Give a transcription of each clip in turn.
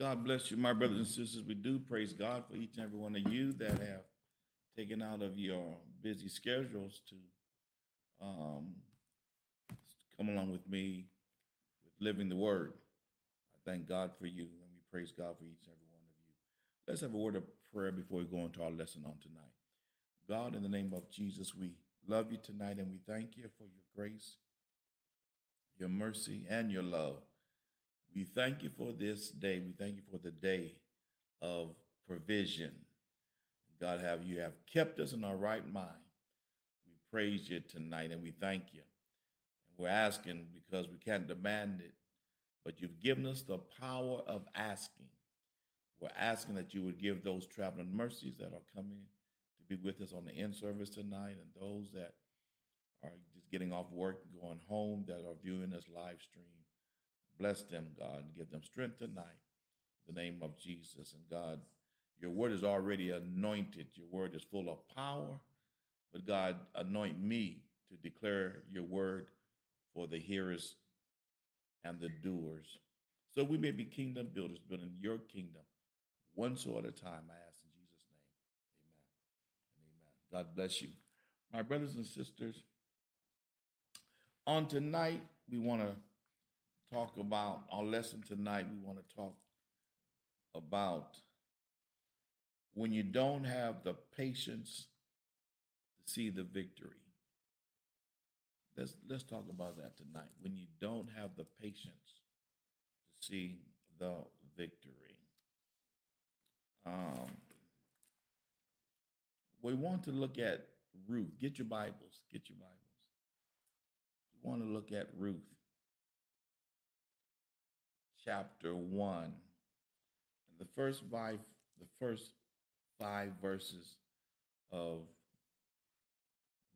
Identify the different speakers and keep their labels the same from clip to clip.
Speaker 1: God bless you, my brothers and sisters. We do praise God for each and every one of you that have taken out of your busy schedules to um, come along with me with living the word. I thank God for you, and we praise God for each and every one of you. Let's have a word of prayer before we go into our lesson on tonight. God, in the name of Jesus, we love you tonight, and we thank you for your grace, your mercy, and your love. We thank you for this day. We thank you for the day of provision. God, have you have kept us in our right mind. We praise you tonight and we thank you. We're asking because we can't demand it, but you've given us the power of asking. We're asking that you would give those traveling mercies that are coming to be with us on the in service tonight and those that are just getting off work and going home that are viewing this live stream. Bless them, God, and give them strength tonight. In the name of Jesus. And God, your word is already anointed. Your word is full of power. But God, anoint me to declare your word for the hearers and the doers. So we may be kingdom builders, building your kingdom one soul at a time. I ask in Jesus' name. Amen. Amen. God bless you. My brothers and sisters, on tonight, we want to talk about our lesson tonight. We want to talk about when you don't have the patience to see the victory. Let's let's talk about that tonight. When you don't have the patience to see the victory. Um, we want to look at Ruth. Get your Bibles. Get your Bibles. We want to look at Ruth chapter 1. And the first five, the first five verses of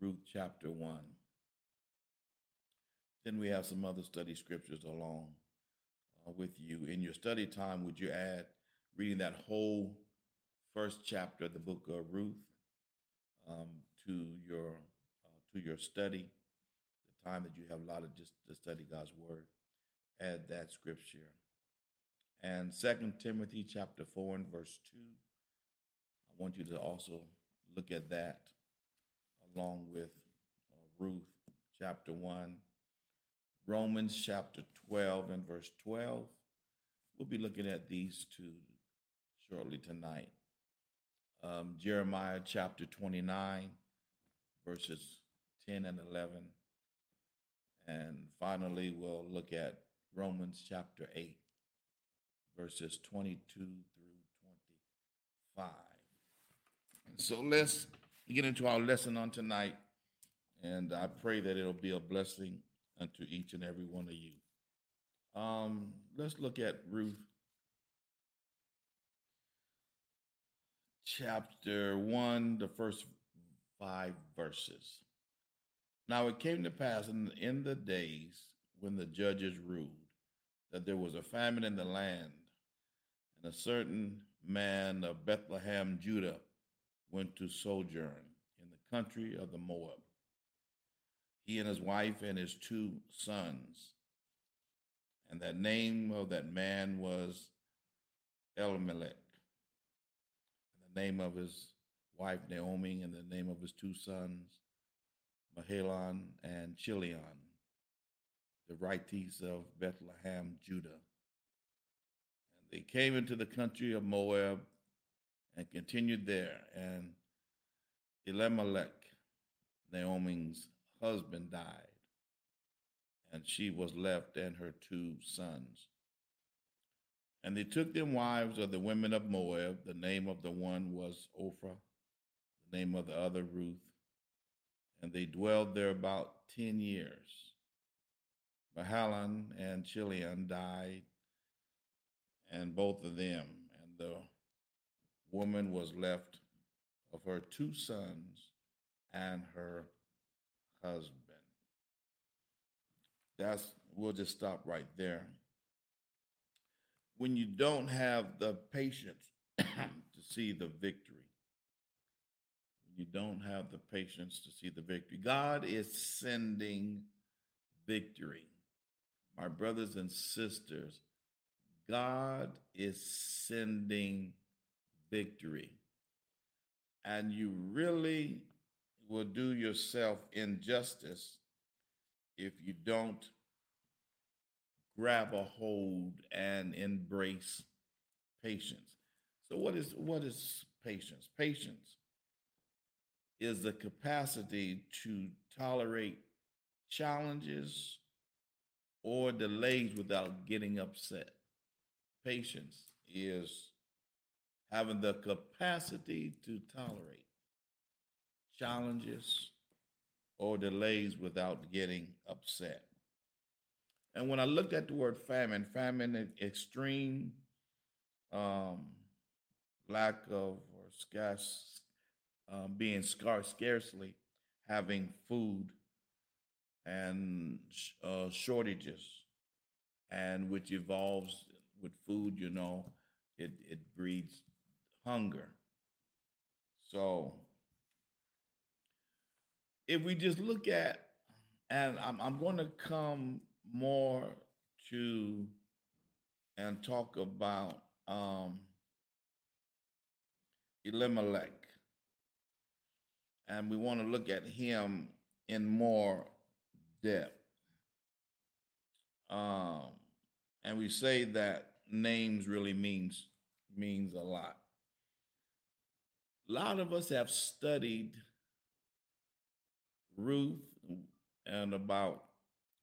Speaker 1: Ruth chapter 1. Then we have some other study scriptures along uh, with you. In your study time, would you add reading that whole first chapter of the book of Ruth um, to your uh, to your study, the time that you have allotted just to study God's word? Add that scripture. And Second Timothy chapter 4 and verse 2. I want you to also look at that along with uh, Ruth chapter 1. Romans chapter 12 and verse 12. We'll be looking at these two shortly tonight. Um, Jeremiah chapter 29, verses 10 and 11. And finally, we'll look at Romans chapter 8, verses 22 through 25. And so let's get into our lesson on tonight. And I pray that it'll be a blessing unto each and every one of you. Um, let's look at Ruth chapter 1, the first five verses. Now it came to pass in, in the days when the judges ruled that there was a famine in the land, and a certain man of Bethlehem, Judah, went to sojourn in the country of the Moab. He and his wife and his two sons. And the name of that man was Elimelech. And the name of his wife Naomi, and the name of his two sons, Mahalon and Chilion, the righties of Bethlehem, Judah. And they came into the country of Moab and continued there. And Elimelech, Naomi's husband, died, and she was left and her two sons. And they took them wives of the women of Moab. The name of the one was Ophrah, the name of the other Ruth. And they dwelled there about ten years. Mahalan and Chilion died, and both of them, and the woman was left of her two sons and her husband. That's we'll just stop right there. When you don't have the patience to see the victory, you don't have the patience to see the victory, God is sending victory. My brothers and sisters, God is sending victory. And you really will do yourself injustice if you don't grab a hold and embrace patience. So what is what is patience? Patience is the capacity to tolerate challenges or delays without getting upset. Patience is having the capacity to tolerate challenges or delays without getting upset. And when I looked at the word famine, famine, extreme um, lack of or scarce, um, being scarce, scarcely having food and uh, shortages, and which evolves with food, you know, it, it breeds hunger. So if we just look at, and I'm, I'm going to come more to and talk about um, Elimelech. And we want to look at him in more depth. Um, and we say that names really means means a lot. A lot of us have studied Ruth and about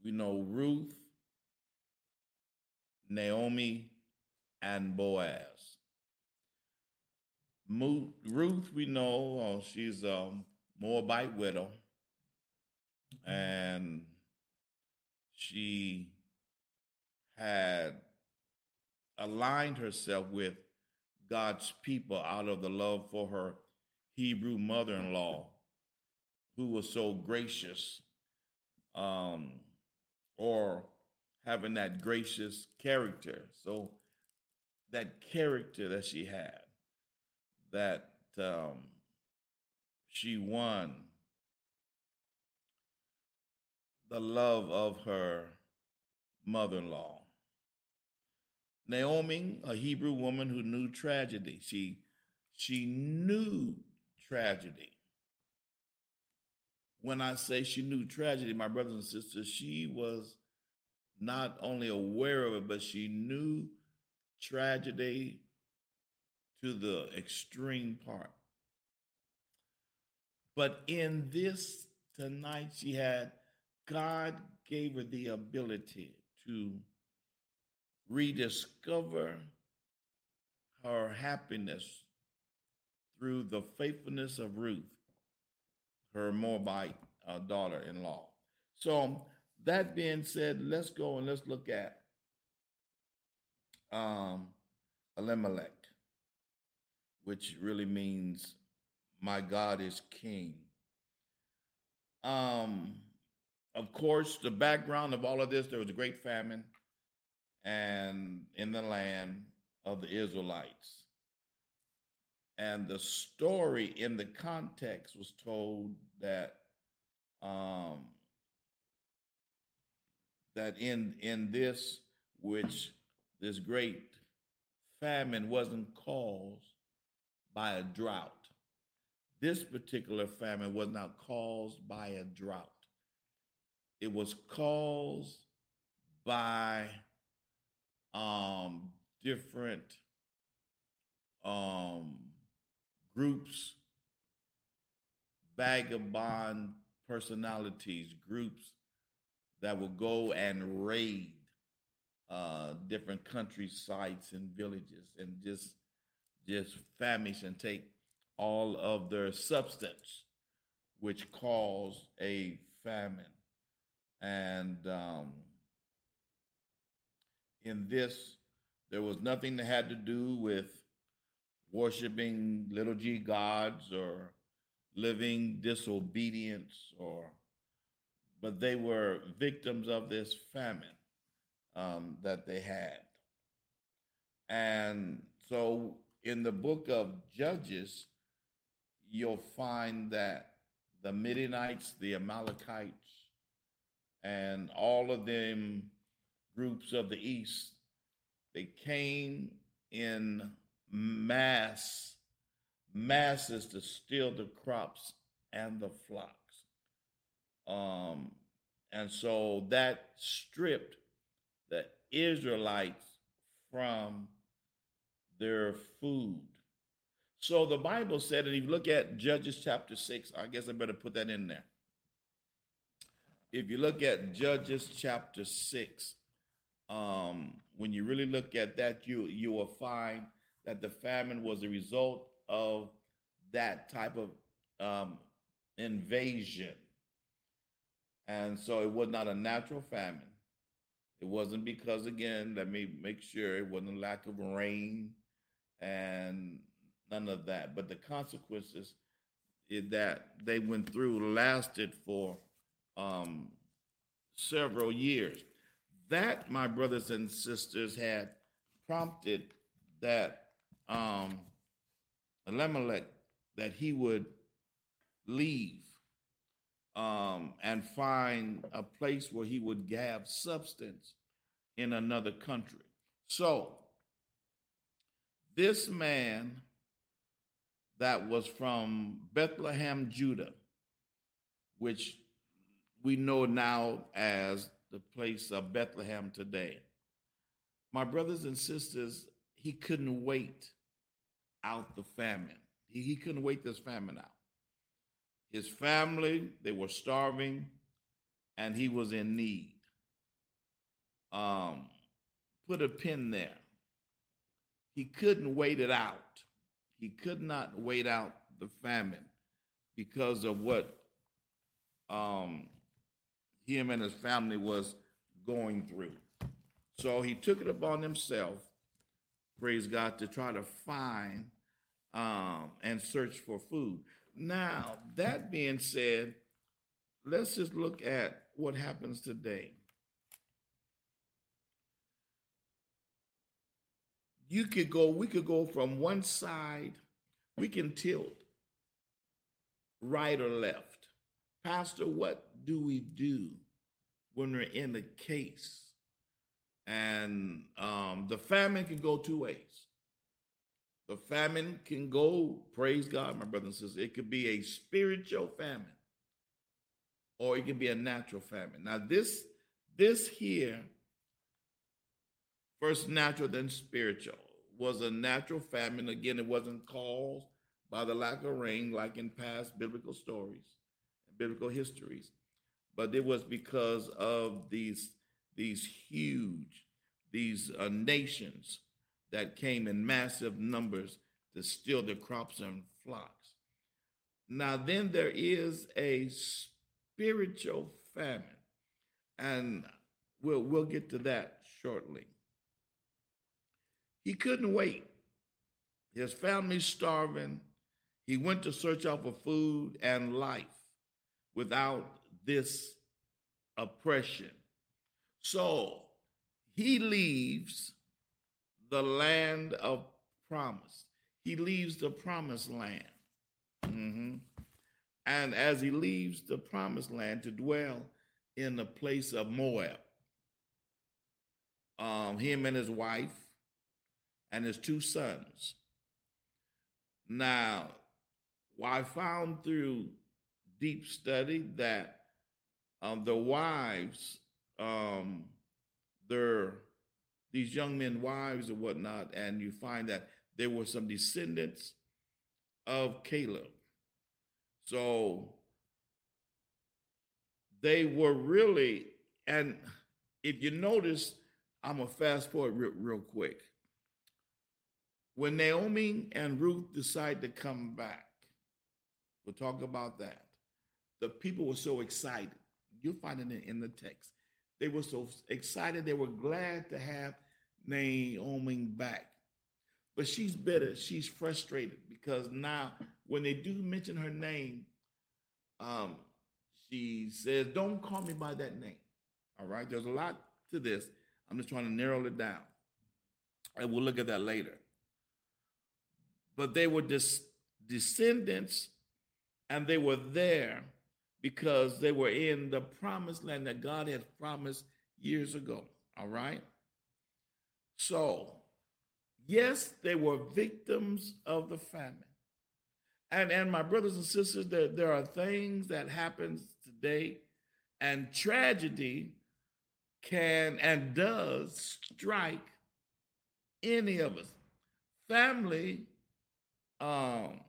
Speaker 1: we know Ruth, Naomi, and Boaz. Ruth, we know uh, she's a Moabite widow, and she had aligned herself with God's people out of the love for her Hebrew mother in law, who was so gracious um, or having that gracious character. So, that character that she had, that um, she won the love of her mother in law. Naomi, a Hebrew woman who knew tragedy, she, she knew tragedy. When I say she knew tragedy, my brothers and sisters, she was not only aware of it, but she knew tragedy to the extreme part. But in this tonight, she had, God gave her the ability to rediscover her happiness through the faithfulness of Ruth, her Moabite uh, daughter in law. So, that being said, let's go and let's look at um, Elimelech, which really means my God is king. Um, of course, the background of all of this, there was a great famine and in the land of the Israelites. And the story in the context was told that um, that in in this which this great famine wasn't caused by a drought. This particular famine was not caused by a drought. It was caused by um, different um, groups, vagabond personalities, groups that will go and raid uh, different country sites and villages and just just famish and take all of their substance, which caused a famine. And um, in this, there was nothing that had to do with worshiping little g gods or living disobedience or but they were victims of this famine um, that they had. And so in the book of judges you'll find that the midianites the amalekites and all of them groups of the East they came in mass, masses to steal the crops and the flocks. Um, and so that stripped the Israelites from their food. So the Bible said, and if you look at Judges chapter 6, I guess I better put that in there. If you look at Judges chapter 6, um, when you really look at that, you you will find that the famine was a result of that type of um, invasion. And so it was not a natural famine. It wasn't because, again, let me make sure it wasn't lack of rain and none of that. But the consequences that they went through lasted for um, several years. That, my brothers and sisters, had prompted that um, Elimelech that he would leave um, and find a place where he would have substance in another country. So, this man that was from Bethlehem, Judah, which we know now as the place of Bethlehem today. My brothers and sisters, he couldn't wait out the famine. He, he couldn't wait this famine out. His family, they were starving, and he was in need. Um, put a pin there. He couldn't wait it out. He could not wait out the famine because of what um, him and his family was going through. So he took it upon himself, praise God, to try to find um, and search for food. Now, that being said, let's just look at what happens today. You could go, we could go from one side, we can tilt right or left. Pastor, what do we do when we're in a case? And um, the famine can go two ways. The famine can go, praise God, my brothers and sisters. It could be a spiritual famine, or it can be a natural famine. Now, this this here, first natural, then spiritual, was a natural famine. Again, it wasn't caused by the lack of rain, like in past biblical stories, biblical histories but it was because of these these huge these uh, nations that came in massive numbers to steal the crops and flocks. Now then there is a spiritual famine, and we'll we'll get to that shortly. He couldn't wait. His family's starving. He went to search out for food and life without this oppression. So he leaves the land of promise. He leaves the promised land. Mm-hmm. And as he leaves the promised land to dwell in the place of Moab, um, him and his wife and his two sons. Now, I found through deep study that um, the wives, um, their these young men wives and whatnot, and you find that there were some descendants of Caleb. So they were really, and if you notice, I'm gonna fast forward real, real quick. When Naomi and Ruth decide to come back, we'll talk about that. The people were so excited You'll find it in the text. They were so excited. They were glad to have Naomi back. But she's bitter. She's frustrated because now, when they do mention her name, um, she says, Don't call me by that name. All right. There's a lot to this. I'm just trying to narrow it down. And we'll look at that later. But they were des- descendants and they were there because they were in the promised land that God had promised years ago. All right. So, yes, they were victims of the famine. And, and my brothers and sisters, there, there are things that happens today, and tragedy can and does strike any of us. Family um,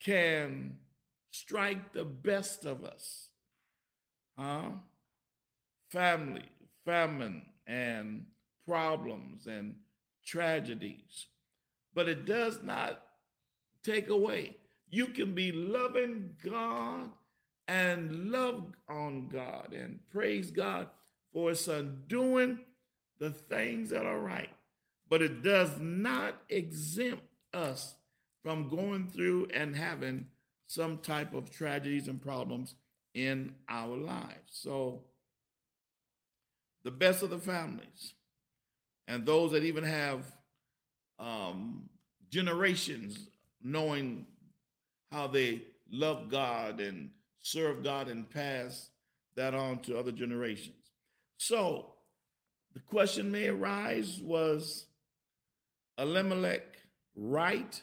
Speaker 1: can strike the best of us. Huh? Family, famine, and problems and tragedies. But it does not take away. You can be loving God and love on God and praise God for his son doing the things that are right. But it does not exempt us from going through and having some type of tragedies and problems in our lives. So, the best of the families and those that even have um, generations knowing how they love God and serve God and pass that on to other generations. So the question may arise was Elimelech right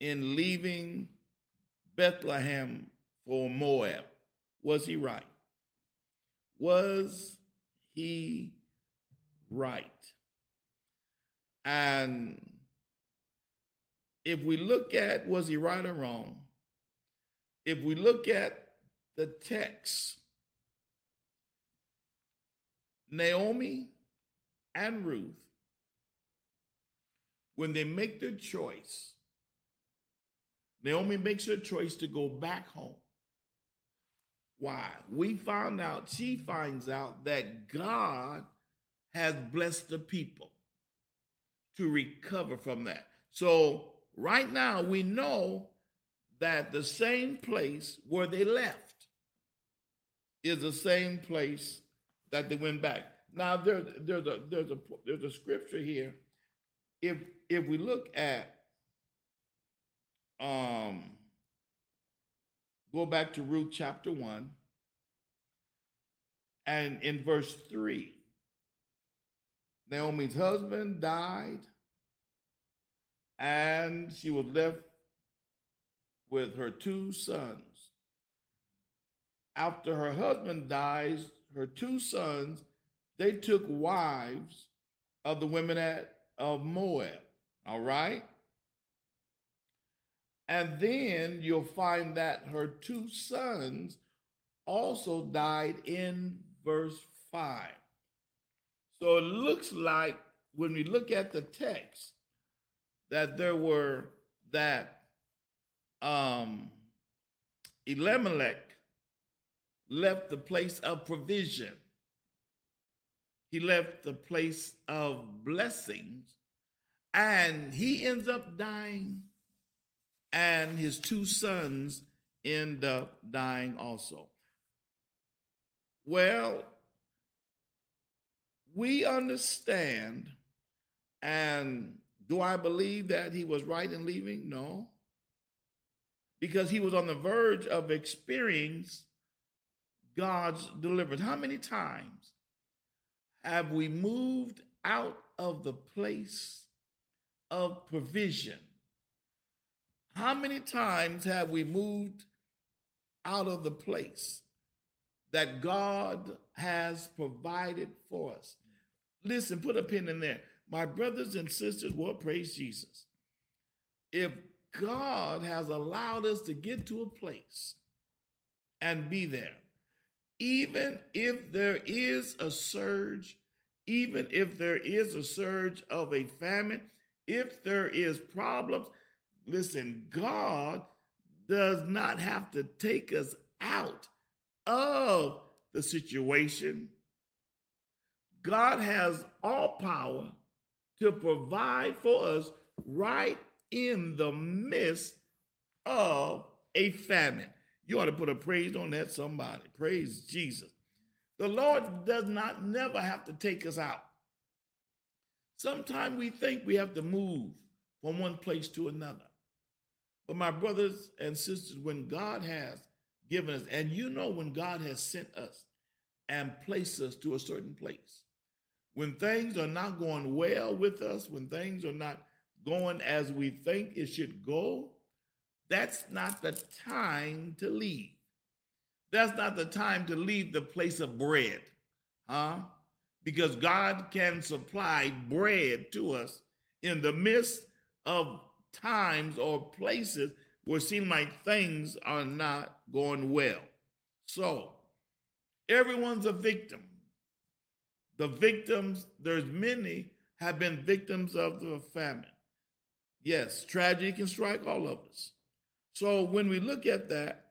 Speaker 1: in leaving Bethlehem for Moab? Was he right? Was he right? And if we look at was he right or wrong, if we look at the text, Naomi and Ruth, when they make their choice, Naomi makes her choice to go back home. Why? We found out, she finds out that God has blessed the people to recover from that. So, right now, we know that the same place where they left is the same place that they went back. Now, there, there's a there's a there's a scripture here. If if we look at um go back to Ruth chapter 1 and in verse 3 Naomi's husband died and she was left with her two sons. After her husband dies, her two sons, they took wives of the women at of Moab. All right? And then you'll find that her two sons also died in verse 5. So it looks like when we look at the text that there were that um Elimelech left the place of provision. He left the place of blessings and he ends up dying and his two sons end up dying also. Well, we understand, and do I believe that he was right in leaving? No. Because he was on the verge of experiencing God's deliverance. How many times have we moved out of the place of provision? How many times have we moved out of the place that God has provided for us? Listen, put a pin in there. My brothers and sisters, well, praise Jesus. If God has allowed us to get to a place and be there, even if there is a surge, even if there is a surge of a famine, if there is problems, Listen, God does not have to take us out of the situation. God has all power to provide for us right in the midst of a famine. You ought to put a praise on that, somebody. Praise Jesus. The Lord does not never have to take us out. Sometimes we think we have to move from one place to another. But my brothers and sisters, when God has given us, and you know when God has sent us and placed us to a certain place, when things are not going well with us, when things are not going as we think it should go, that's not the time to leave. That's not the time to leave the place of bread, huh? Because God can supply bread to us in the midst of times or places where it seems like things are not going well. So, everyone's a victim. The victims, there's many have been victims of the famine. Yes, tragedy can strike all of us. So when we look at that,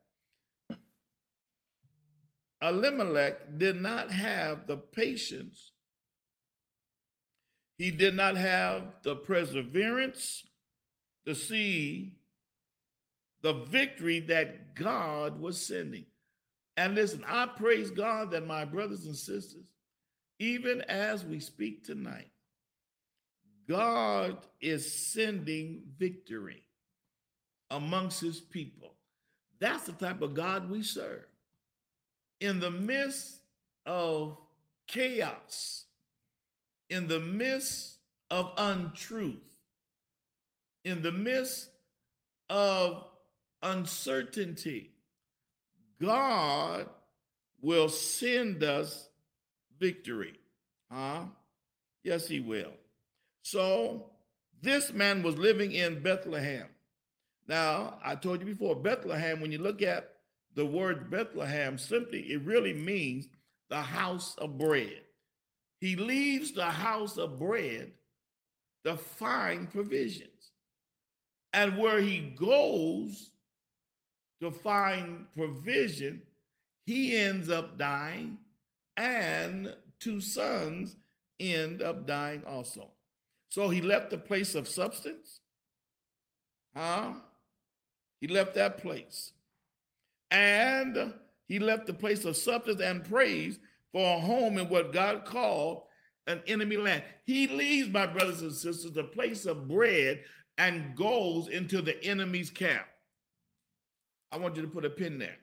Speaker 1: Elimelech did not have the patience, he did not have the perseverance to see the victory that God was sending. And listen, I praise God that my brothers and sisters, even as we speak tonight, God is sending victory amongst his people. That's the type of God we serve. In the midst of chaos, in the midst of untruth, in the midst of uncertainty, God will send us victory. Huh? Yes, he will. So this man was living in Bethlehem. Now, I told you before, Bethlehem, when you look at the word Bethlehem, simply it really means the house of bread. He leaves the house of bread to find provisions. And where he goes to find provision, he ends up dying, and two sons end up dying also. So he left the place of substance. Huh? He left that place. And he left the place of substance and praise for a home in what God called an enemy land. He leaves, my brothers and sisters, the place of bread and goes into the enemy's camp. I want you to put a pin there.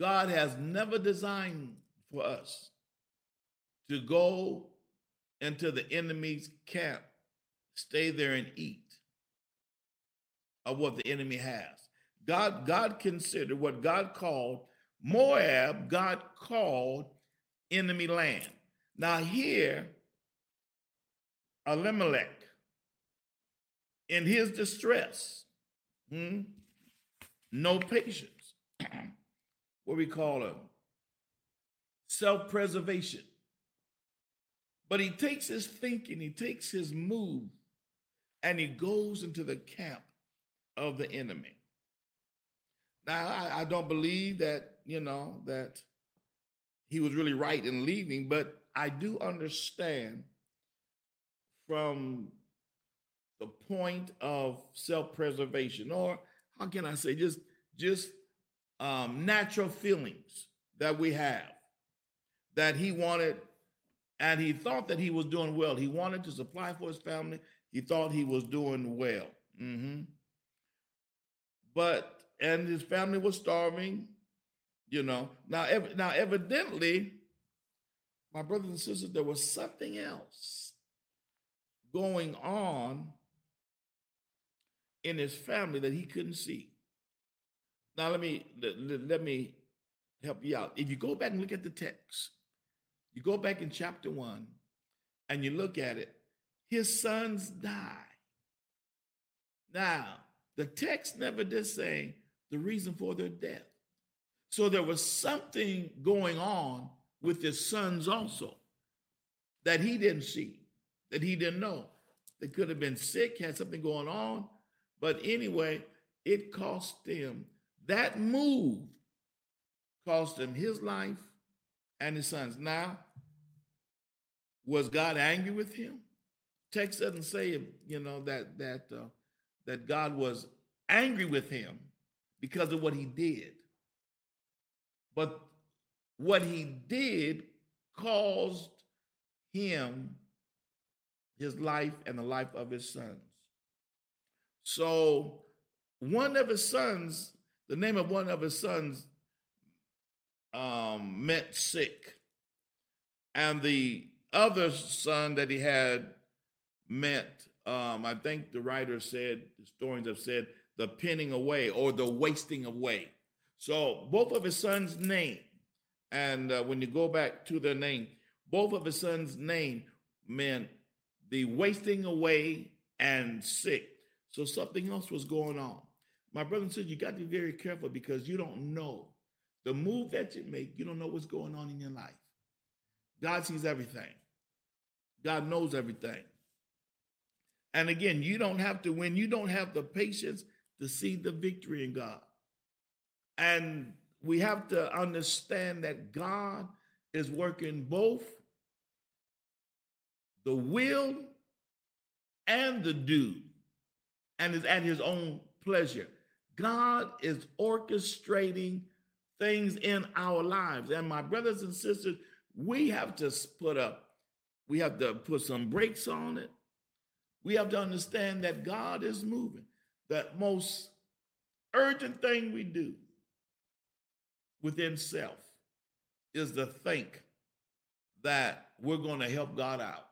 Speaker 1: God has never designed for us to go into the enemy's camp, stay there and eat of what the enemy has. God, God considered what God called Moab, God called enemy land. Now, here, Elimelech, in his distress, hmm, no patience, what we call a self preservation. But he takes his thinking, he takes his move, and he goes into the camp of the enemy. Now, I, I don't believe that, you know, that he was really right in leaving, but I do understand from the point of self-preservation, or how can I say, just just um, natural feelings that we have that he wanted, and he thought that he was doing well. He wanted to supply for his family. He thought he was doing well. Mm-hmm. But and his family was starving, you know. Now, ev- now evidently, my brothers and sisters, there was something else going on in his family that he couldn't see. Now, let me let, let me help you out. If you go back and look at the text, you go back in chapter one and you look at it, his sons die. Now, the text never did say the reason for their death. So there was something going on with his sons also that he didn't see, that he didn't know. They could have been sick, had something going on. But anyway, it cost them that move cost him his life and his sons. Now, was God angry with him? Text doesn't say, you know, that that uh, that God was angry with him because of what he did. But what he did caused him his life and the life of his sons. So one of his sons, the name of one of his sons um, meant sick. And the other son that he had meant, um, I think the writer said, historians have said, the pinning away or the wasting away. So both of his sons' name, and uh, when you go back to their name, both of his sons' name meant the wasting away and sick. So something else was going on. My brother said, you got to be very careful because you don't know the move that you make. You don't know what's going on in your life. God sees everything. God knows everything. And again, you don't have to, when you don't have the patience to see the victory in God. And we have to understand that God is working both the will and the do, and is at his own pleasure. God is orchestrating things in our lives. And my brothers and sisters, we have to put up, we have to put some brakes on it. We have to understand that God is moving. The most urgent thing we do within self is to think that we're going to help God out.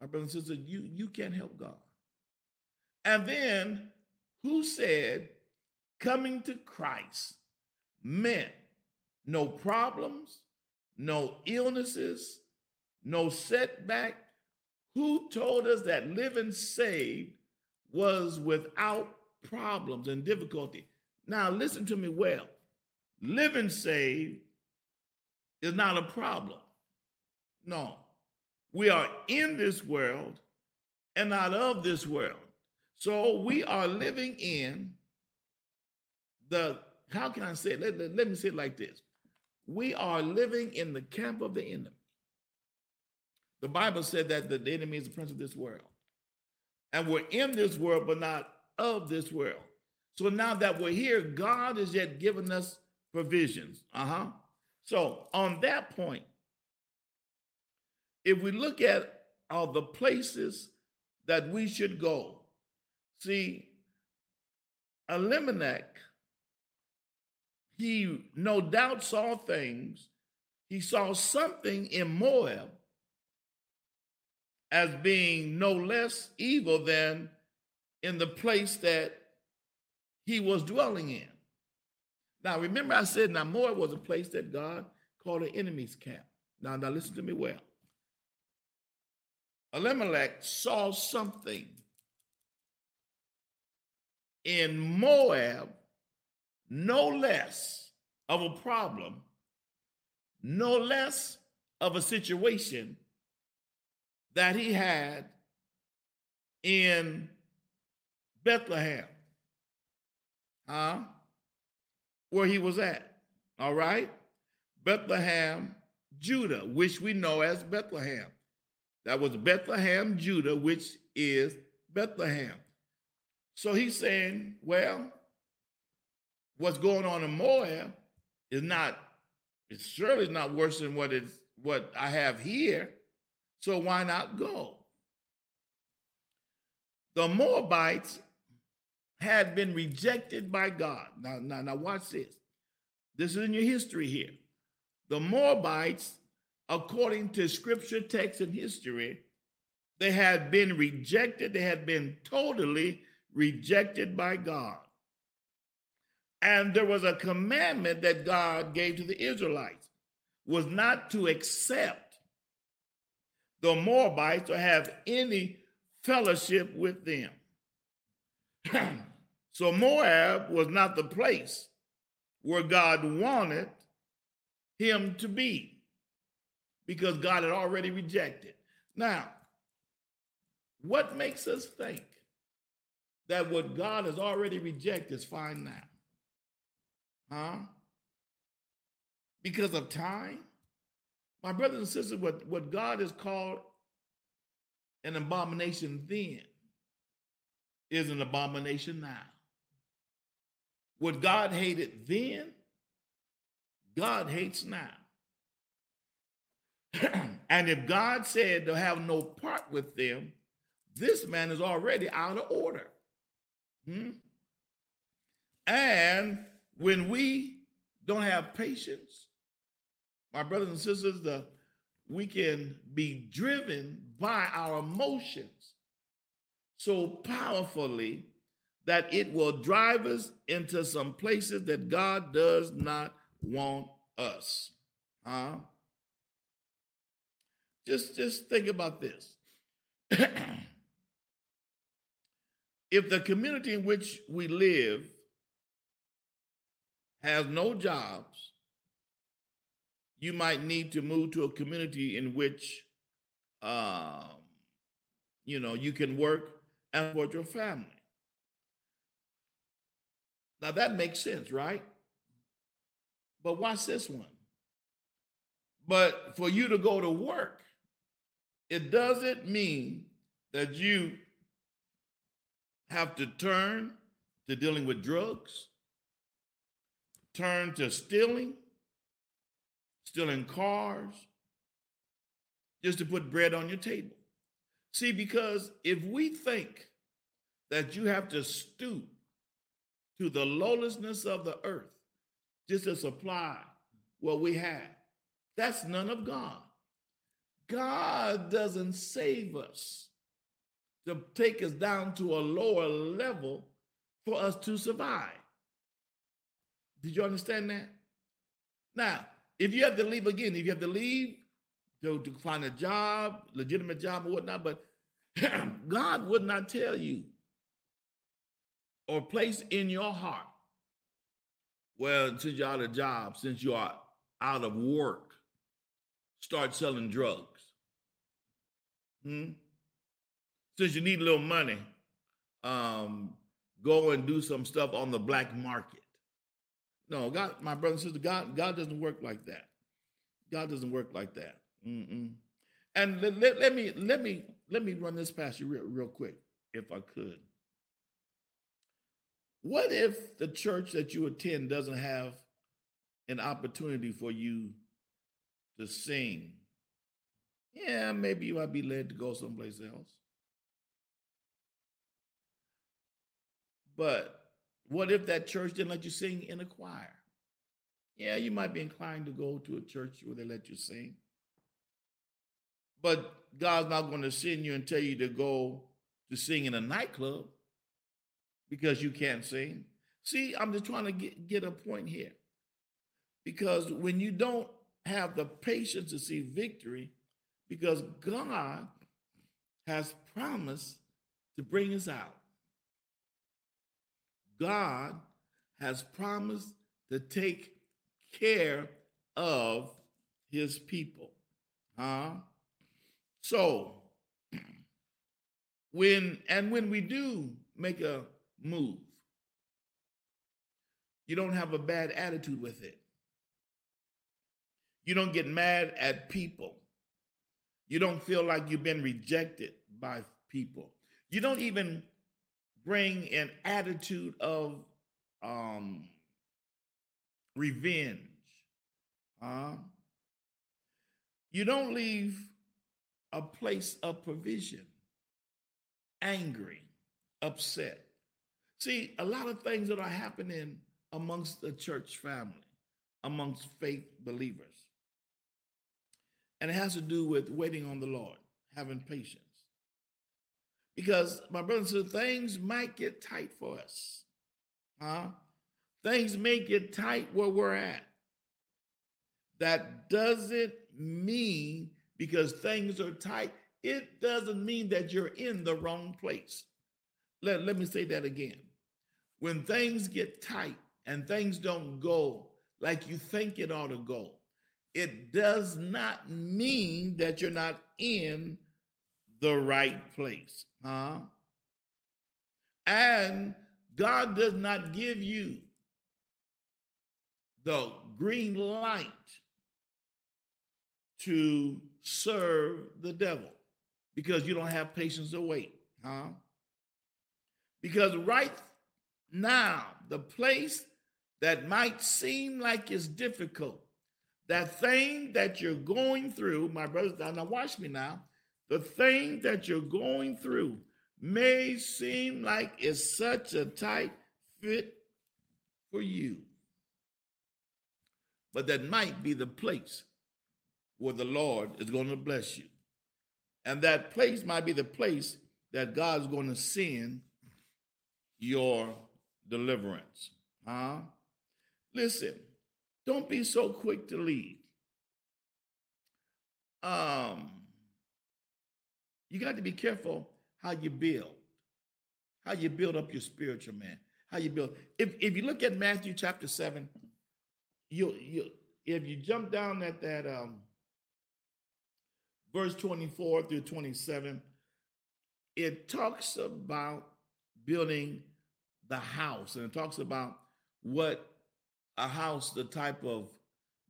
Speaker 1: My brothers and sisters, you, you can't help God. And then who said coming to Christ meant no problems, no illnesses, no setback? Who told us that living saved was without problems and difficulty? Now, listen to me well. Living saved is not a problem. No. We are in this world and not of this world. So we are living in the, how can I say it? Let, let, let me say it like this. We are living in the camp of the enemy. The Bible said that the enemy is the prince of this world. And we're in this world, but not of this world. So now that we're here, God has yet given us provisions. Uh huh. So on that point, if we look at all the places that we should go, see, Elimelech, he no doubt saw things. He saw something in Moab as being no less evil than in the place that he was dwelling in. Now, remember, I said now Moab was a place that God called an enemy's camp. Now, now listen to me well. Elimelech saw something in Moab, no less of a problem, no less of a situation that he had in Bethlehem. Huh? Where he was at. All right? Bethlehem, Judah, which we know as Bethlehem. That was Bethlehem, Judah, which is Bethlehem. So he's saying, well, what's going on in Moab is not, it surely is not worse than what is what I have here. So why not go? The Moabites had been rejected by God. Now, now, now watch this. This is in your history here. The Moabites according to scripture, text, and history, they had been rejected. They had been totally rejected by God. And there was a commandment that God gave to the Israelites was not to accept the Moabites or have any fellowship with them. so Moab was not the place where God wanted him to be because God had already rejected. Now, what makes us think that what God has already rejected is fine now? Huh? Because of time? My brothers and sisters, what, what God has called an abomination then is an abomination now. What God hated then, God hates now. and if God said to have no part with them, this man is already out of order. Hmm? And when we don't have patience, my brothers and sisters, the we can be driven by our emotions so powerfully that it will drive us into some places that God does not want us. Huh? Just just think about this. if the community in which we live has no jobs, you might need to move to a community in which um, you know you can work and support your family. Now that makes sense, right? But watch this one. But for you to go to work, it doesn't mean that you have to turn to dealing with drugs, turn to stealing, stealing cars, just to put bread on your table. See, because if we think that you have to stoop to the lowlessness of the earth just to supply what we have, that's none of God. God doesn't save us to take us down to a lower level for us to survive. Did you understand that? Now, if you have to leave again, if you have to leave to, to find a job, legitimate job or whatnot, but God would not tell you or place in your heart, well, since you're out of job, since you are out of work, start selling drugs. Hmm? Since you need a little money, um, go and do some stuff on the black market. No, God, my brother and sister, God, God doesn't work like that. God doesn't work like that. Mm-mm. And let, let, let, me let me let me run this past you real, real quick, if I could. What if the church that you attend doesn't have an opportunity for you to sing yeah, maybe you might be led to go someplace else. But what if that church didn't let you sing in a choir? Yeah, you might be inclined to go to a church where they let you sing. But God's not going to send you and tell you to go to sing in a nightclub because you can't sing. See, I'm just trying to get, get a point here. Because when you don't have the patience to see victory, because God has promised to bring us out. God has promised to take care of his people. Huh? So, when and when we do make a move, you don't have a bad attitude with it. You don't get mad at people. You don't feel like you've been rejected by people. You don't even bring an attitude of um, revenge. Huh? You don't leave a place of provision angry, upset. See, a lot of things that are happening amongst the church family, amongst faith believers. And it has to do with waiting on the Lord, having patience. Because, my brothers and things might get tight for us. Huh? Things may get tight where we're at. That doesn't mean because things are tight, it doesn't mean that you're in the wrong place. Let, let me say that again. When things get tight and things don't go like you think it ought to go, it does not mean that you're not in the right place. Huh? And God does not give you the green light to serve the devil because you don't have patience to wait. Huh? Because right now, the place that might seem like it's difficult that thing that you're going through, my brothers, now watch me now. The thing that you're going through may seem like it's such a tight fit for you. But that might be the place where the Lord is going to bless you. And that place might be the place that God's going to send your deliverance. Huh? Listen, don't be so quick to leave. Um, you got to be careful how you build, how you build up your spiritual man, how you build. If if you look at Matthew chapter seven, you you if you jump down at that um verse 24 through 27, it talks about building the house and it talks about what a house, the type of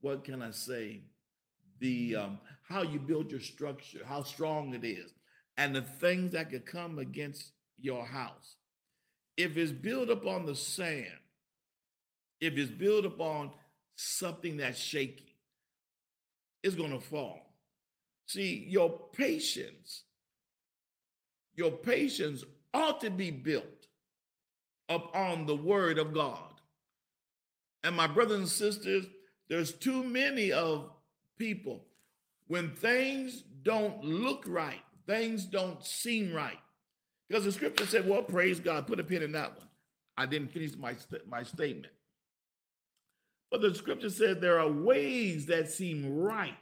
Speaker 1: what can I say, the um, how you build your structure, how strong it is, and the things that could come against your house. If it's built upon the sand, if it's built upon something that's shaky, it's going to fall. See, your patience, your patience ought to be built upon the word of God. And my brothers and sisters, there's too many of people when things don't look right, things don't seem right. Because the scripture said, well, praise God, put a pin in that one. I didn't finish my, my statement. But the scripture said there are ways that seem right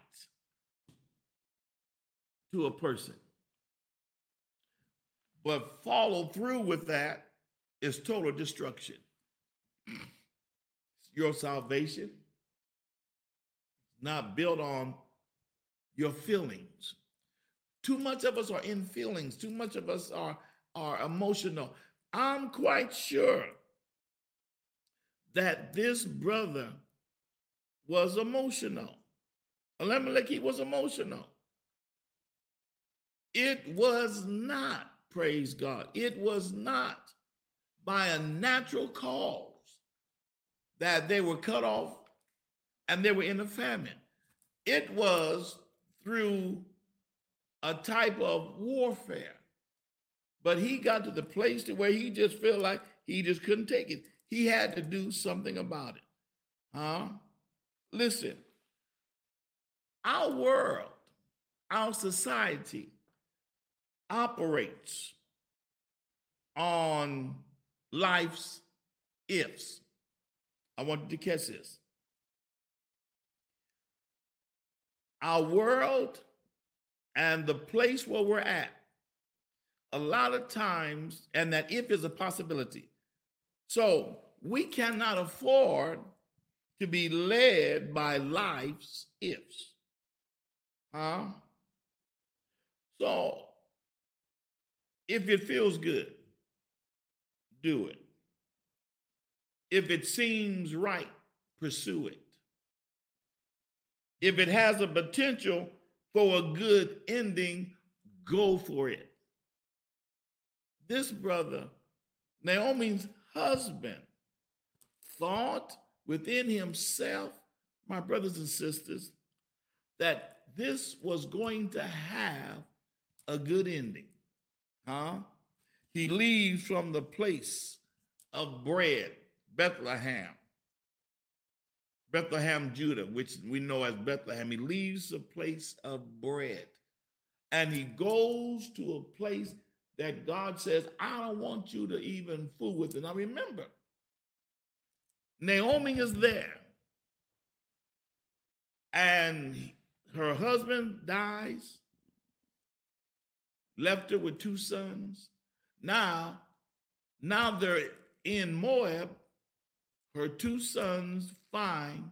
Speaker 1: to a person. But follow through with that is total destruction. Your salvation is not built on your feelings. Too much of us are in feelings. Too much of us are, are emotional. I'm quite sure that this brother was emotional. Elimelech was emotional. It was not, praise God, it was not by a natural cause that they were cut off and they were in a famine. It was through a type of warfare. But he got to the place to where he just felt like he just couldn't take it. He had to do something about it. Huh? Listen, our world, our society operates on life's ifs. I want you to catch this. Our world and the place where we're at, a lot of times, and that if is a possibility. So we cannot afford to be led by life's ifs. Huh? So if it feels good, do it. If it seems right, pursue it. If it has a potential for a good ending, go for it. This brother, Naomi's husband, thought within himself, my brothers and sisters, that this was going to have a good ending. Huh? He leaves from the place of bread, Bethlehem, Bethlehem, Judah, which we know as Bethlehem. He leaves the place of bread and he goes to a place that God says, I don't want you to even fool with it. Now remember, Naomi is there and her husband dies, left her with two sons. Now, now they're in Moab. Her two sons find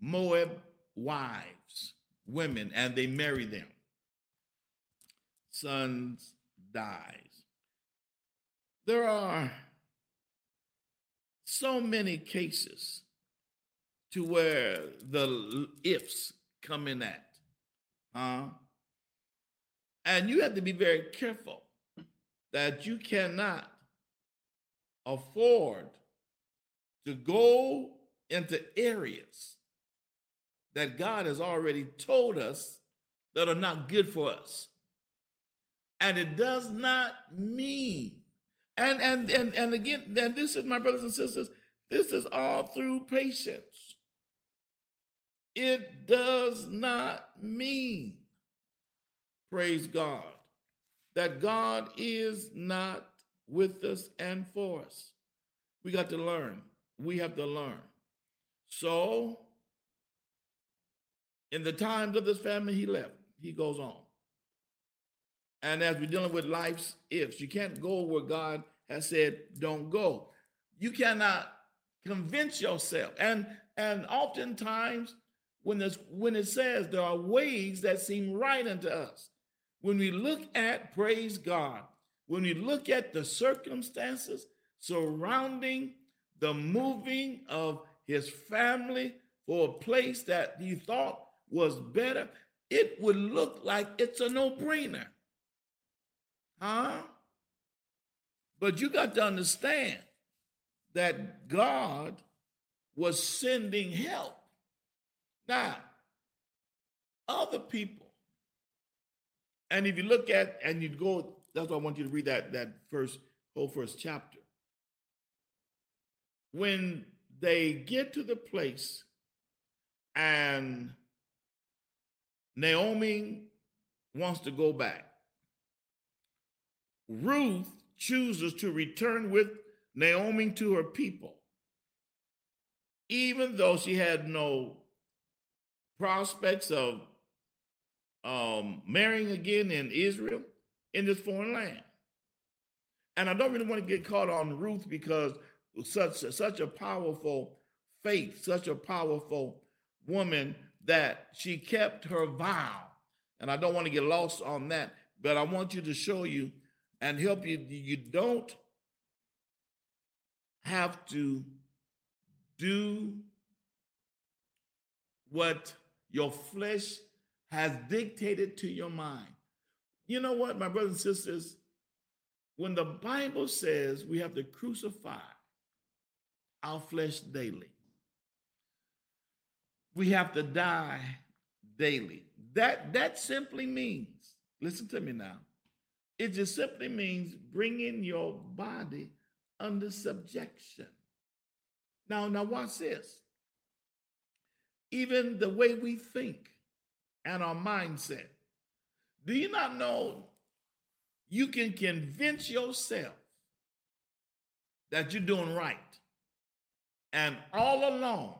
Speaker 1: Moab wives, women, and they marry them. Sons dies. There are so many cases to where the ifs come in at. Huh? And you have to be very careful that you cannot afford to go into areas that God has already told us that are not good for us. And it does not mean, and and and and again, and this is my brothers and sisters, this is all through patience. it does not mean, praise God, that God is not with us and for us. We got to learn. We have to learn. So, in the times of this family, he left. He goes on. And as we're dealing with life's ifs, you can't go where God has said, don't go. You cannot convince yourself. And and oftentimes when this when it says there are ways that seem right unto us, when we look at praise God, when we look at the circumstances surrounding the moving of his family for a place that he thought was better, it would look like it's a no-brainer. Huh? But you got to understand that God was sending help. Now, other people, and if you look at and you go, that's why I want you to read that that first whole first chapter. When they get to the place and Naomi wants to go back. Ruth chooses to return with Naomi to her people, even though she had no prospects of um, marrying again in Israel in this foreign land. And I don't really want to get caught on Ruth because such such a powerful faith, such a powerful woman that she kept her vow. And I don't want to get lost on that, but I want you to show you and help you. You don't have to do what your flesh has dictated to your mind. You know what, my brothers and sisters? When the Bible says we have to crucify our flesh daily, we have to die daily. That that simply means, listen to me now. It just simply means bringing your body under subjection. Now, now watch this. Even the way we think and our mindset. Do you not know you can convince yourself that you're doing right? And all along,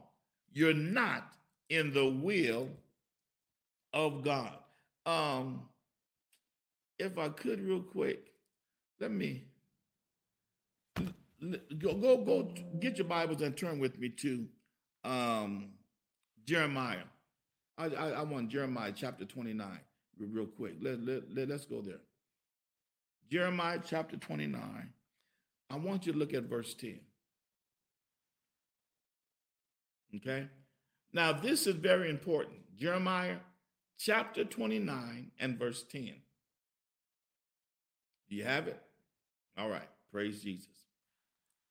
Speaker 1: you're not in the will of God. Um, if I could, real quick, let me go go go get your Bibles and turn with me to um, Jeremiah. I, I, I want Jeremiah chapter 29 real quick. Let, let, let, let's go there. Jeremiah chapter 29. I want you to look at verse 10. Okay? Now, this is very important. Jeremiah chapter 29 and verse 10. Do you have it? All right. Praise Jesus.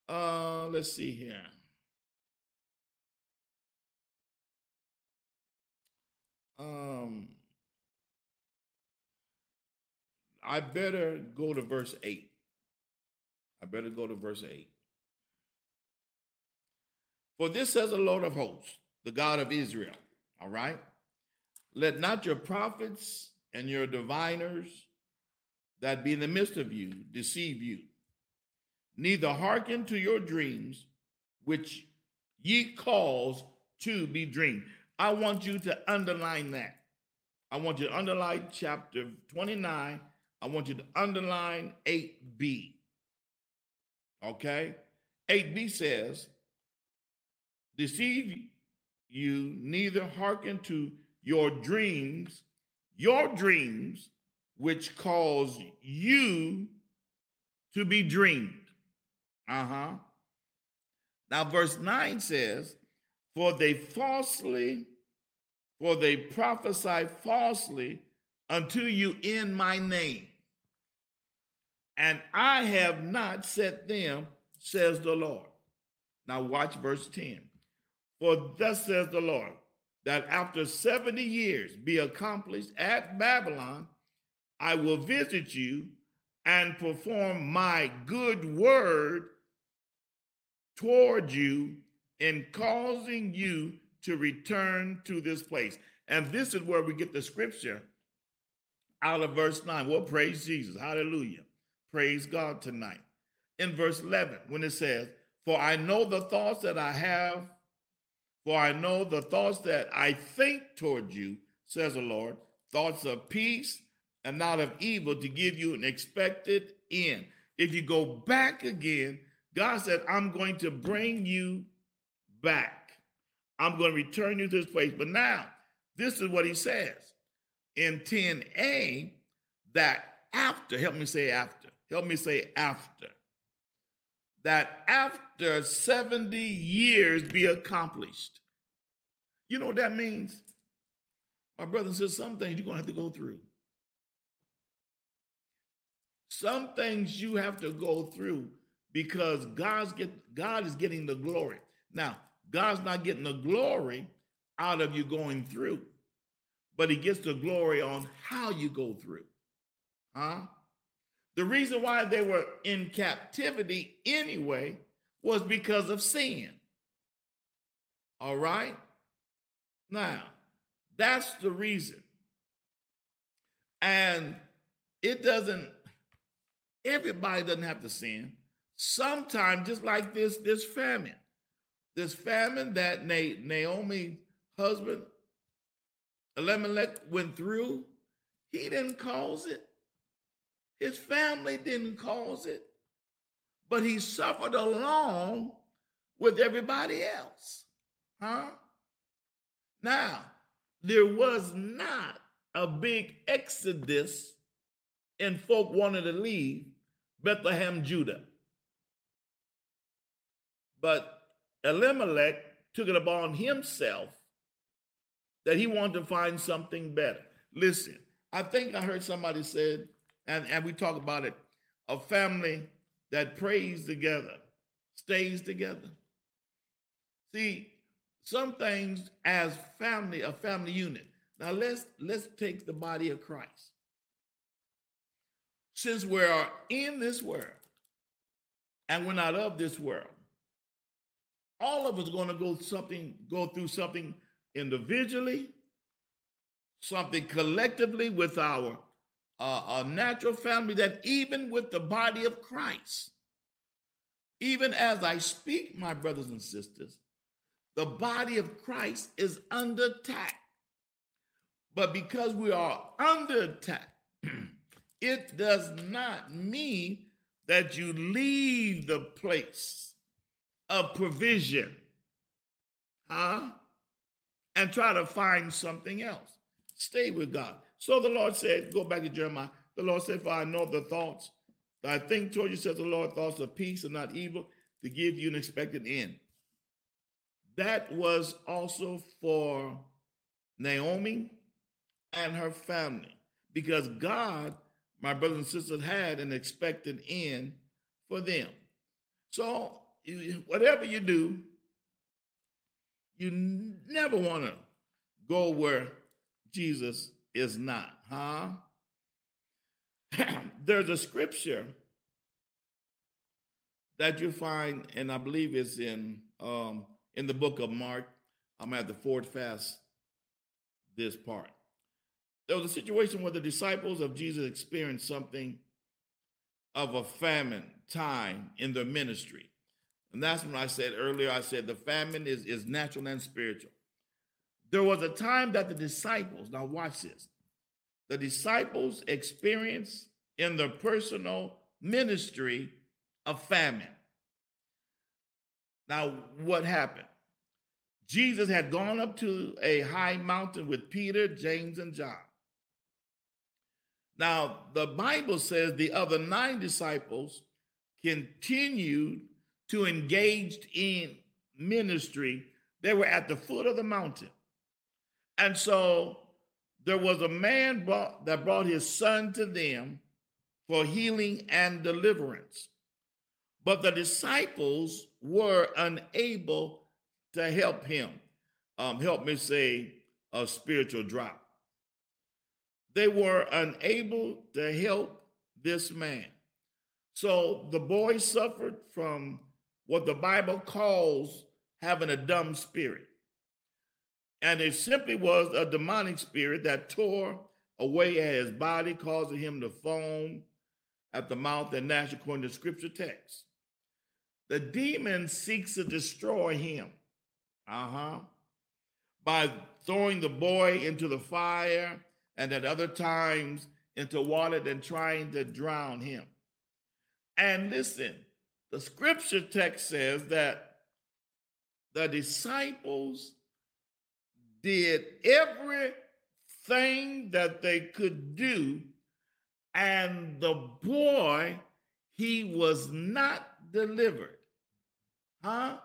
Speaker 1: Uh, let's see here. Um, I better go to verse 8. I better go to verse 8. For this says the Lord of hosts the God of Israel. All right? Let not your prophets and your diviners that be in the midst of you deceive you, neither hearken to your dreams, which ye cause to be dreamed. I want you to underline that. I want you to underline chapter 29. I want you to underline 8b. Okay? 8b says, deceive you neither hearken to your dreams, your dreams, which cause you to be dreamed. Uh huh. Now, verse 9 says, For they falsely, for they prophesy falsely unto you in my name. And I have not set them, says the Lord. Now, watch verse 10. For thus says the Lord, that after 70 years be accomplished at Babylon, I will visit you and perform my good word toward you in causing you to return to this place. And this is where we get the scripture out of verse 9. Well, praise Jesus. Hallelujah. Praise God tonight. In verse 11, when it says, For I know the thoughts that I have, for I know the thoughts that I think toward you, says the Lord, thoughts of peace and not of evil to give you an expected end. If you go back again, God said, I'm going to bring you back. I'm going to return you to this place. But now, this is what he says in 10a that after, help me say after, help me say after, that after 70 years be accomplished. You know what that means? My brother says some things you're going to have to go through. Some things you have to go through because God's get God is getting the glory. Now, God's not getting the glory out of you going through, but he gets the glory on how you go through. Huh? The reason why they were in captivity anyway was because of sin. All right? Now, that's the reason. And it doesn't, everybody doesn't have to sin. Sometimes, just like this, this famine, this famine that Naomi husband Elimelech went through, he didn't cause it. His family didn't cause it, but he suffered along with everybody else. Huh? Now, there was not a big exodus and folk wanted to leave Bethlehem, Judah. But Elimelech took it upon himself that he wanted to find something better. Listen, I think I heard somebody said, and, and we talk about it, a family that prays together stays together. See, some things as family, a family unit. Now let's let's take the body of Christ. Since we are in this world and we're not of this world, all of us going to go something, go through something individually, something collectively with our uh, natural family, that even with the body of Christ, even as I speak, my brothers and sisters, the body of Christ is under attack. But because we are under attack, it does not mean that you leave the place of provision, huh? And try to find something else. Stay with God. So the Lord said, go back to Jeremiah. The Lord said, For I know the thoughts that I think toward you, says the Lord, thoughts of peace and not evil, to give you an expected end. That was also for Naomi and her family because God, my brothers and sisters, had an expected end for them. So, whatever you do, you never want to go where Jesus is not, huh? There's a scripture that you find, and I believe it's in um, in the book of Mark. I'm at the fourth fast this part. There was a situation where the disciples of Jesus experienced something of a famine time in their ministry. And that's when I said earlier, I said the famine is, is natural and spiritual. There was a time that the disciples, now watch this, the disciples experienced in their personal ministry a famine. Now, what happened? Jesus had gone up to a high mountain with Peter, James, and John. Now, the Bible says the other nine disciples continued to engage in ministry. They were at the foot of the mountain. And so there was a man brought, that brought his son to them for healing and deliverance. But the disciples were unable to help him. Um, help me say a spiritual drop. They were unable to help this man. So the boy suffered from what the Bible calls having a dumb spirit. And it simply was a demonic spirit that tore away at his body, causing him to foam at the mouth and gnash according to scripture text. The demon seeks to destroy him. Uh-huh. By throwing the boy into the fire and at other times into water than trying to drown him. And listen, the scripture text says that the disciples did everything that they could do, and the boy, he was not delivered. Huh?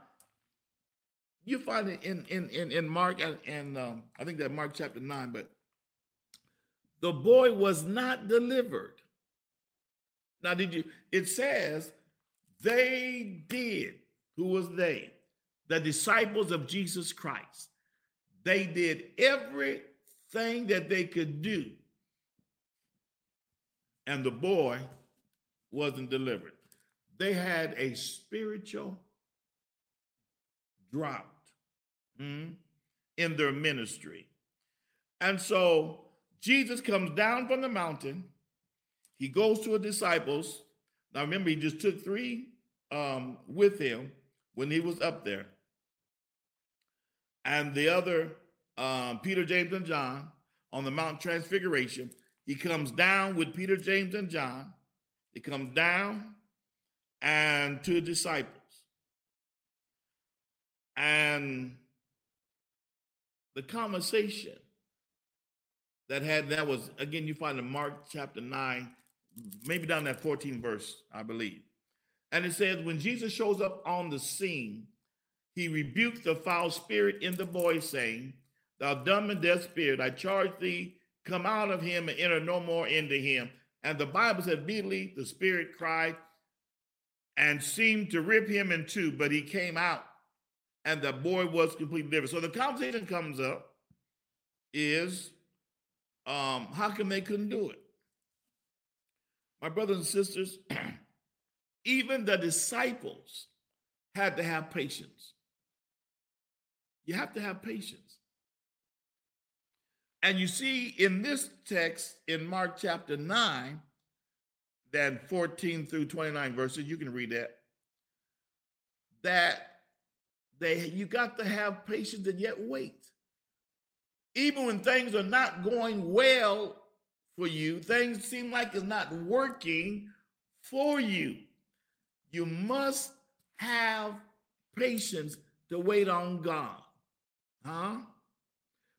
Speaker 1: You find it in in in, in Mark and um, I think that Mark chapter nine, but the boy was not delivered. Now, did you? It says they did. Who was they? The disciples of Jesus Christ. They did everything that they could do. And the boy wasn't delivered. They had a spiritual drought mm, in their ministry. And so Jesus comes down from the mountain. He goes to his disciples. Now remember, he just took three um, with him when he was up there. And the other, um, Peter, James, and John, on the Mount Transfiguration, he comes down with Peter, James, and John. He comes down and the disciples. And the conversation that had that was again you find in Mark chapter 9, maybe down that 14 verse, I believe. And it says, when Jesus shows up on the scene, he rebuked the foul spirit in the boy, saying, Thou dumb and deaf spirit, I charge thee, come out of him and enter no more into him. And the Bible said, immediately the spirit cried and seemed to rip him in two, but he came out and the boy was completely different. So the conversation comes up is um, how come they couldn't do it? My brothers and sisters, even the disciples had to have patience. You have to have patience. And you see in this text in Mark chapter 9, then 14 through 29 verses, you can read that, that they you got to have patience and yet wait even when things are not going well for you, things seem like it's not working for you. You must have patience to wait on God. Huh?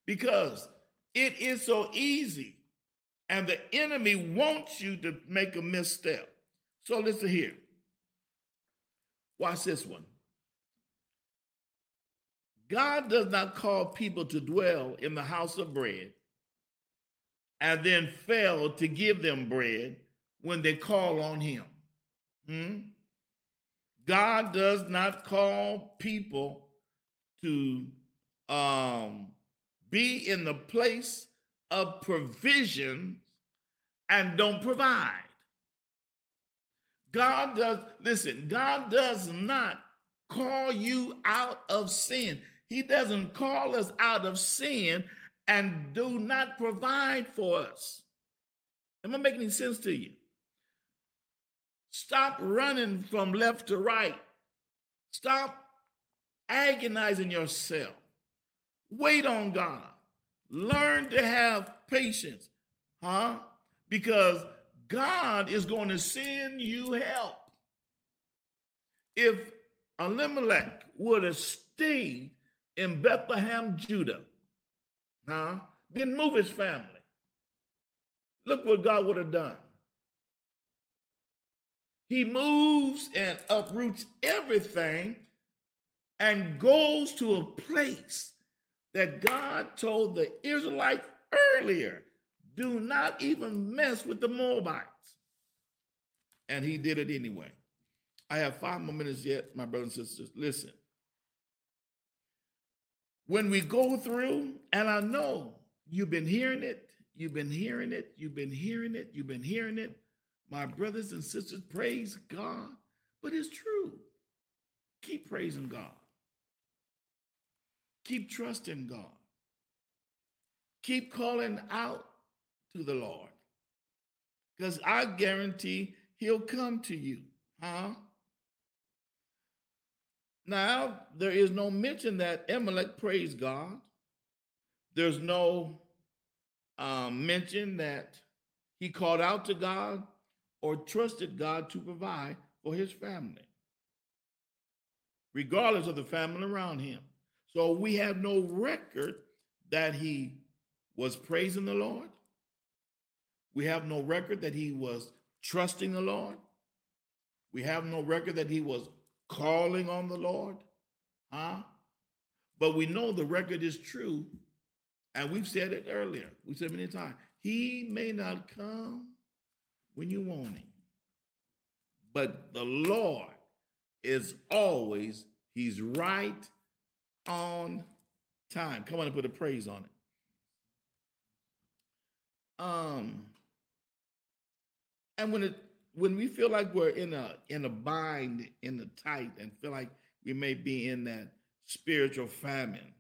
Speaker 1: Because it is so easy, and the enemy wants you to make a misstep. So listen here. Watch this one. God does not call people to dwell in the house of bread and then fail to give them bread when they call on him. Hmm? God does not call people to um, be in the place of provision and don't provide. God does, listen, God does not call you out of sin. He doesn't call us out of sin and do not provide for us. Am I making any sense to you? Stop running from left to right. Stop agonizing yourself. Wait on God. Learn to have patience, huh? Because God is going to send you help. If Elimelech would have stayed in Bethlehem, Judah. Huh? Didn't move his family. Look what God would have done. He moves and uproots everything and goes to a place that God told the Israelites earlier do not even mess with the Moabites. And he did it anyway. I have five more minutes yet, my brothers and sisters. Listen when we go through, and I know you've been hearing it, you've been hearing it, you've been hearing it, you've been hearing it. My brothers and sisters, praise God. But it's true. Keep praising God. Keep trusting God. Keep calling out to the Lord. Because I guarantee he'll come to you. Huh? Now, there is no mention that Elimelech praised God. There's no um, mention that he called out to God or trusted God to provide for his family, regardless of the family around him. So we have no record that he was praising the Lord. We have no record that he was trusting the Lord. We have no record that he was calling on the Lord. Huh? But we know the record is true. And we've said it earlier. We said many times. He may not come when you want him. But the Lord is always, he's right on time. Come on and put a praise on it. Um, and when it when we feel like we're in a in a bind, in a tight, and feel like we may be in that spiritual famine,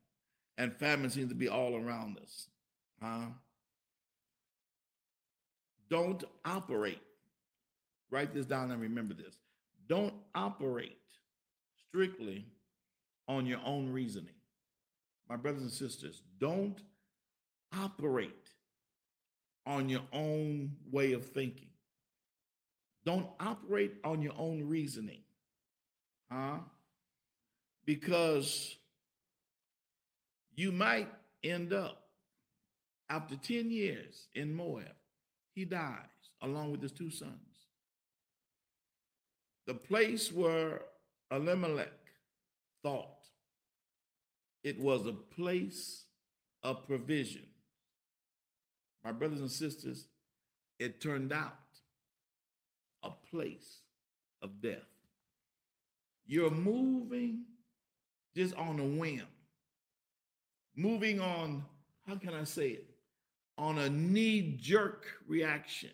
Speaker 1: and famine seems to be all around us, huh? Don't operate. Write this down and remember this. Don't operate strictly on your own reasoning. My brothers and sisters, don't operate on your own way of thinking. Don't operate on your own reasoning. Huh? Because you might end up after 10 years in Moab, he dies along with his two sons. The place where Elimelech thought it was a place of provision. My brothers and sisters, it turned out a place of death. You're moving just on a whim, moving on, how can I say it? On a knee jerk reaction.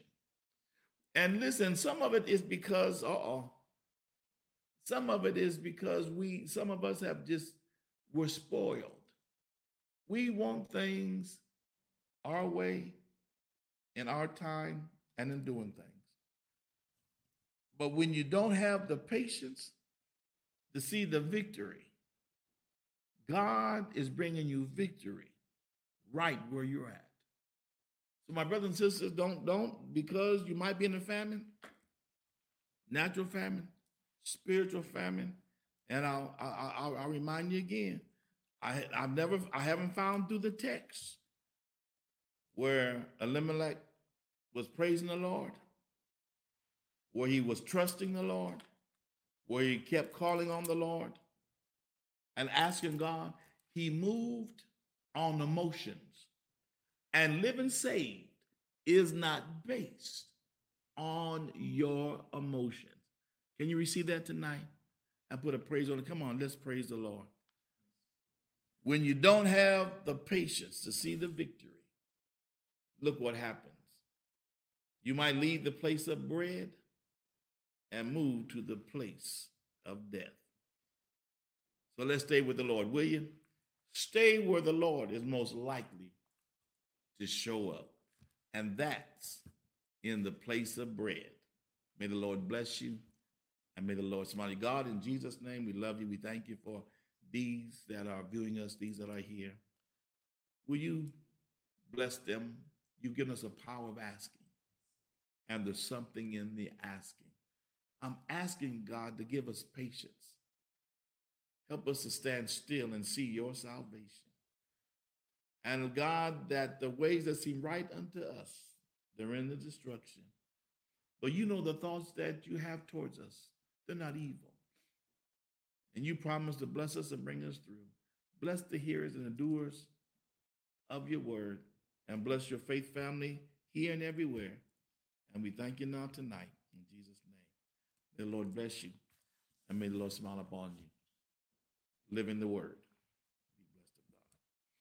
Speaker 1: And listen, some of it is because, uh oh, some of it is because we, some of us have just, we're spoiled. We want things our way, in our time, and in doing things. But when you don't have the patience to see the victory, God is bringing you victory right where you're at. So, my brothers and sisters, don't, don't, because you might be in a famine, natural famine, spiritual famine, and I'll, I'll, I'll remind you again, I, I've never, I haven't found through the text where Elimelech was praising the Lord where he was trusting the Lord, where he kept calling on the Lord and asking God, he moved on emotions. And living saved is not based on your emotions. Can you receive that tonight? I put a praise on it. Come on, let's praise the Lord. When you don't have the patience to see the victory, look what happens. You might leave the place of bread and move to the place of death. So let's stay with the Lord, will you? Stay where the Lord is most likely to show up. And that's in the place of bread. May the Lord bless you and may the Lord smile. God, in Jesus' name, we love you. We thank you for these that are viewing us, these that are here. Will you bless them? You've given us a power of asking, and there's something in the asking. I'm asking God to give us patience. Help us to stand still and see your salvation. And God, that the ways that seem right unto us, they're in the destruction. But you know the thoughts that you have towards us, they're not evil. And you promise to bless us and bring us through. Bless the hearers and the doers of your word, and bless your faith family here and everywhere. And we thank you now tonight. In Jesus' name. May the Lord bless you and may the Lord smile upon you. Live in the word.